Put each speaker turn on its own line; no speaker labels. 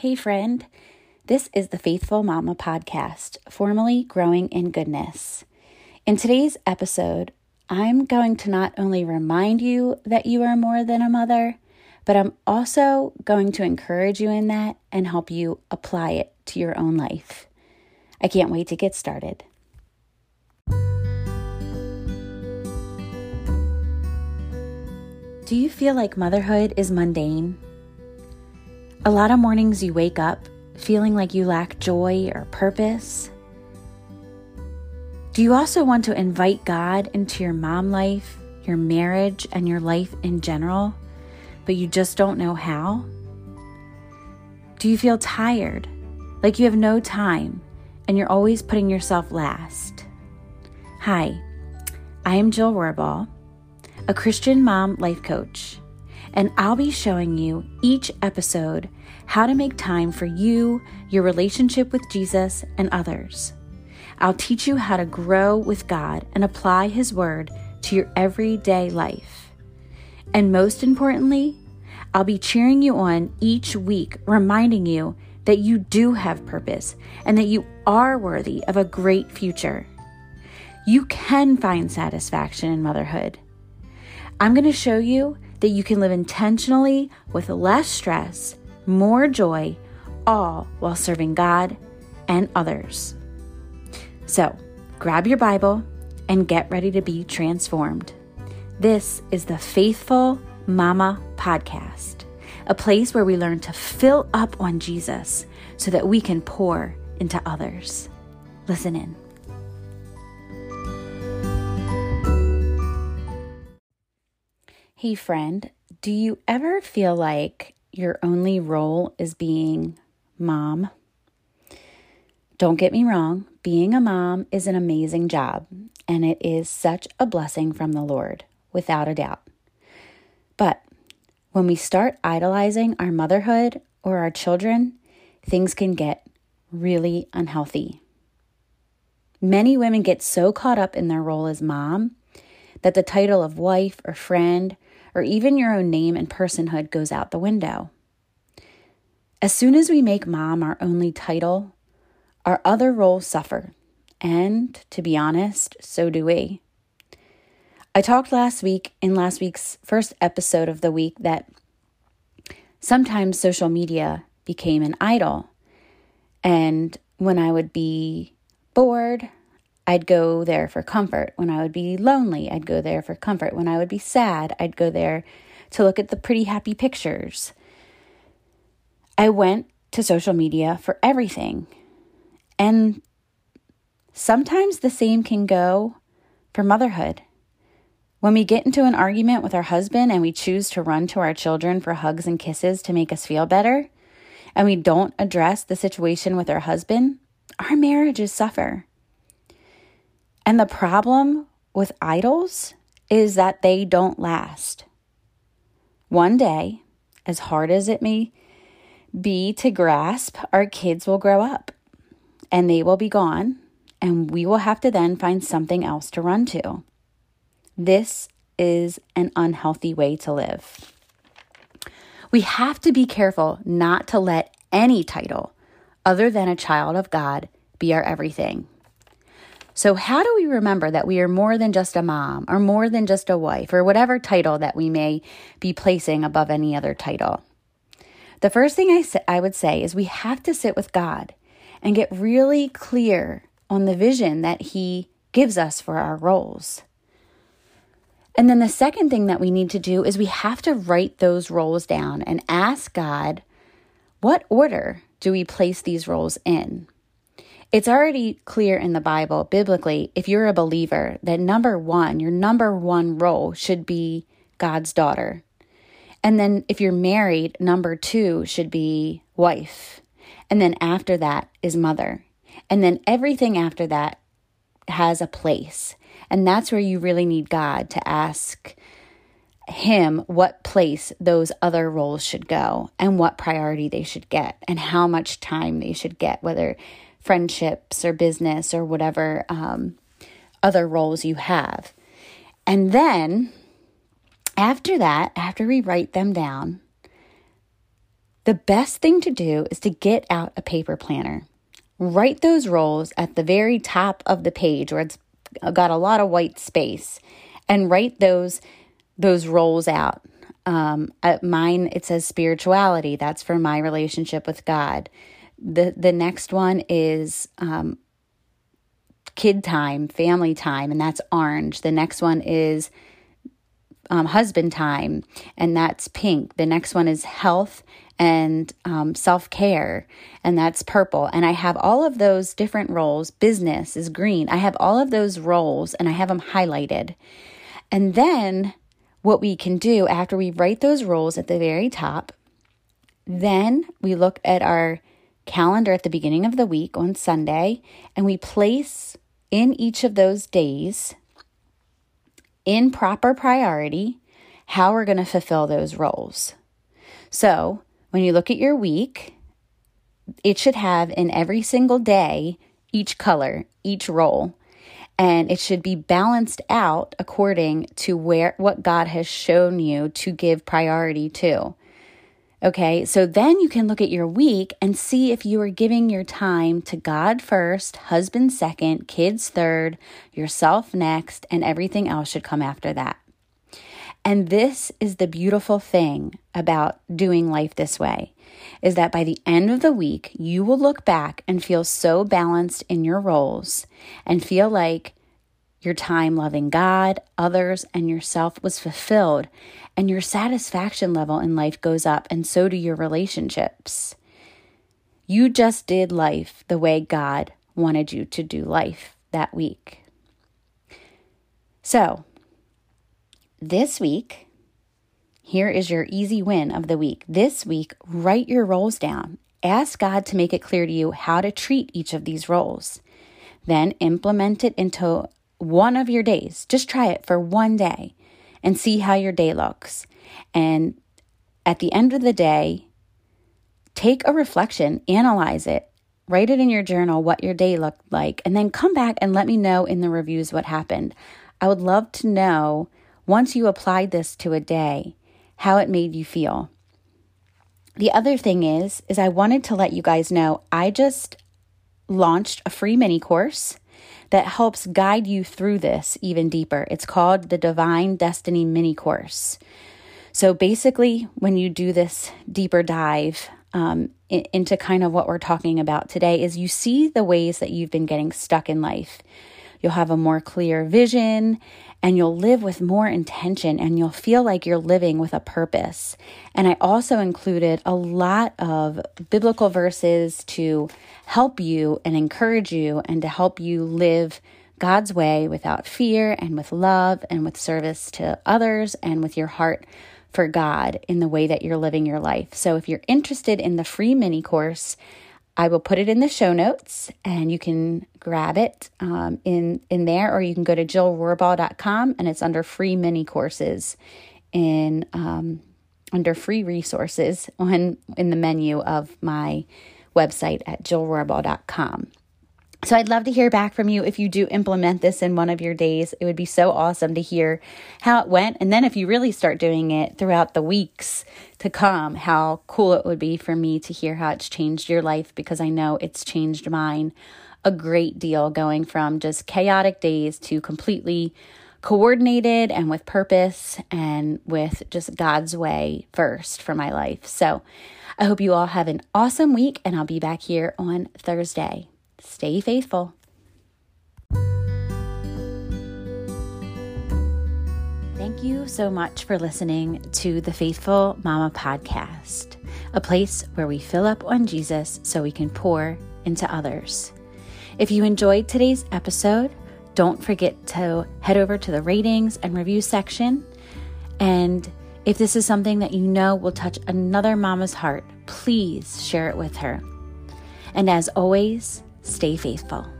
Hey, friend. This is the Faithful Mama podcast, formerly Growing in Goodness. In today's episode, I'm going to not only remind you that you are more than a mother, but I'm also going to encourage you in that and help you apply it to your own life. I can't wait to get started. Do you feel like motherhood is mundane? A lot of mornings you wake up feeling like you lack joy or purpose. Do you also want to invite God into your mom life, your marriage, and your life in general, but you just don't know how? Do you feel tired, like you have no time, and you're always putting yourself last? Hi, I am Jill Rohrbaugh, a Christian mom life coach and I'll be showing you each episode how to make time for you, your relationship with Jesus, and others. I'll teach you how to grow with God and apply His Word to your everyday life. And most importantly, I'll be cheering you on each week, reminding you that you do have purpose and that you are worthy of a great future. You can find satisfaction in motherhood. I'm going to show you that you can live intentionally with less stress, more joy, all while serving God and others. So, grab your Bible and get ready to be transformed. This is the Faithful Mama Podcast, a place where we learn to fill up on Jesus so that we can pour into others. Listen in. Hey, friend, do you ever feel like your only role is being mom? Don't get me wrong, being a mom is an amazing job, and it is such a blessing from the Lord, without a doubt. But when we start idolizing our motherhood or our children, things can get really unhealthy. Many women get so caught up in their role as mom that the title of wife or friend or even your own name and personhood goes out the window. As soon as we make mom our only title, our other roles suffer. And to be honest, so do we. I talked last week in last week's first episode of the week that sometimes social media became an idol. And when I would be bored, I'd go there for comfort. When I would be lonely, I'd go there for comfort. When I would be sad, I'd go there to look at the pretty happy pictures. I went to social media for everything. And sometimes the same can go for motherhood. When we get into an argument with our husband and we choose to run to our children for hugs and kisses to make us feel better, and we don't address the situation with our husband, our marriages suffer. And the problem with idols is that they don't last. One day, as hard as it may be to grasp, our kids will grow up and they will be gone, and we will have to then find something else to run to. This is an unhealthy way to live. We have to be careful not to let any title other than a child of God be our everything. So, how do we remember that we are more than just a mom or more than just a wife or whatever title that we may be placing above any other title? The first thing I, sa- I would say is we have to sit with God and get really clear on the vision that He gives us for our roles. And then the second thing that we need to do is we have to write those roles down and ask God, what order do we place these roles in? It's already clear in the Bible, biblically, if you're a believer, that number one, your number one role should be God's daughter. And then if you're married, number two should be wife. And then after that is mother. And then everything after that has a place. And that's where you really need God to ask Him what place those other roles should go and what priority they should get and how much time they should get, whether friendships or business or whatever um, other roles you have. And then after that, after we write them down, The best thing to do is to get out a paper planner. Write those roles at the very top of the page where it's got a lot of white space and write those those roles out. Um, at mine it says spirituality. That's for my relationship with God. The the next one is um, kid time, family time, and that's orange. The next one is um, husband time, and that's pink. The next one is health and um, self care, and that's purple. And I have all of those different roles. Business is green. I have all of those roles, and I have them highlighted. And then what we can do after we write those roles at the very top, then we look at our calendar at the beginning of the week on Sunday, and we place in each of those days in proper priority how we're going to fulfill those roles. So, when you look at your week, it should have in every single day each color, each role, and it should be balanced out according to where what God has shown you to give priority to. Okay, so then you can look at your week and see if you are giving your time to God first, husband second, kids third, yourself next, and everything else should come after that. And this is the beautiful thing about doing life this way is that by the end of the week, you will look back and feel so balanced in your roles and feel like your time loving God, others, and yourself was fulfilled, and your satisfaction level in life goes up, and so do your relationships. You just did life the way God wanted you to do life that week. So, this week, here is your easy win of the week. This week, write your roles down. Ask God to make it clear to you how to treat each of these roles. Then implement it into one of your days. Just try it for one day and see how your day looks. And at the end of the day, take a reflection, analyze it, write it in your journal what your day looked like, and then come back and let me know in the reviews what happened. I would love to know once you applied this to a day how it made you feel. The other thing is is I wanted to let you guys know I just launched a free mini course that helps guide you through this even deeper. It's called the Divine Destiny Mini Course. So basically, when you do this deeper dive um, into kind of what we're talking about today, is you see the ways that you've been getting stuck in life. You'll have a more clear vision and you'll live with more intention and you'll feel like you're living with a purpose. And I also included a lot of biblical verses to help you and encourage you and to help you live God's way without fear and with love and with service to others and with your heart for God in the way that you're living your life. So if you're interested in the free mini course, I will put it in the show notes and you can grab it um, in, in there, or you can go to jillrohrbaugh.com and it's under free mini courses in um, under free resources on in the menu of my website at jillrohrbaugh.com. So I'd love to hear back from you if you do implement this in one of your days. It would be so awesome to hear how it went. And then if you really start doing it throughout the weeks to come, how cool it would be for me to hear how it's changed your life because I know it's changed mine a great deal going from just chaotic days to completely coordinated and with purpose and with just God's way first for my life. So I hope you all have an awesome week and I'll be back here on Thursday. Stay faithful. Thank you so much for listening to the Faithful Mama podcast, a place where we fill up on Jesus so we can pour into others. If you enjoyed today's episode, don't forget to head over to the ratings and review section. And if this is something that you know will touch another mama's heart, please share it with her. And as always, Stay faithful.